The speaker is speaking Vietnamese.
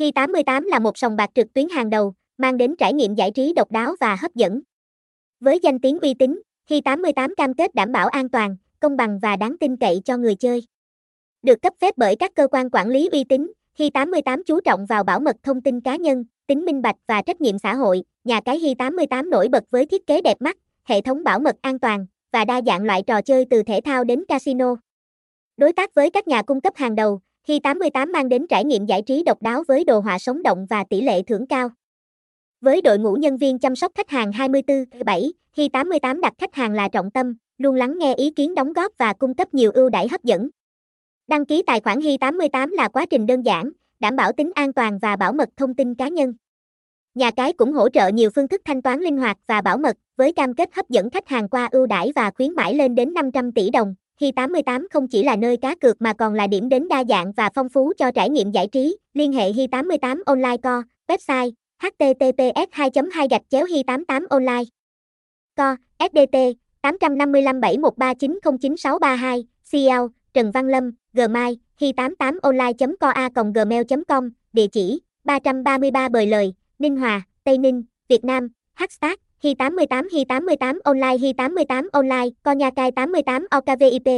Hi88 là một sòng bạc trực tuyến hàng đầu, mang đến trải nghiệm giải trí độc đáo và hấp dẫn. Với danh tiếng uy tín, Hi88 cam kết đảm bảo an toàn, công bằng và đáng tin cậy cho người chơi. Được cấp phép bởi các cơ quan quản lý uy tín, Hi88 chú trọng vào bảo mật thông tin cá nhân, tính minh bạch và trách nhiệm xã hội. Nhà cái Hi88 nổi bật với thiết kế đẹp mắt, hệ thống bảo mật an toàn và đa dạng loại trò chơi từ thể thao đến casino. Đối tác với các nhà cung cấp hàng đầu, Hi88 mang đến trải nghiệm giải trí độc đáo với đồ họa sống động và tỷ lệ thưởng cao. Với đội ngũ nhân viên chăm sóc khách hàng 24/7, Hi88 đặt khách hàng là trọng tâm, luôn lắng nghe ý kiến đóng góp và cung cấp nhiều ưu đãi hấp dẫn. Đăng ký tài khoản Hi88 là quá trình đơn giản, đảm bảo tính an toàn và bảo mật thông tin cá nhân. Nhà cái cũng hỗ trợ nhiều phương thức thanh toán linh hoạt và bảo mật, với cam kết hấp dẫn khách hàng qua ưu đãi và khuyến mãi lên đến 500 tỷ đồng. Hi 88 không chỉ là nơi cá cược mà còn là điểm đến đa dạng và phong phú cho trải nghiệm giải trí. Liên hệ Hi 88 Online Co, website https 2 2 gạch chéo hi 88 online co sdt 85571390962 cl trần văn lâm gmail hi 88 online co a gmail com địa chỉ 333 bời lời ninh hòa tây ninh việt nam hashtag hi 88 hi 88 online hi 88 online co nha 88 okvip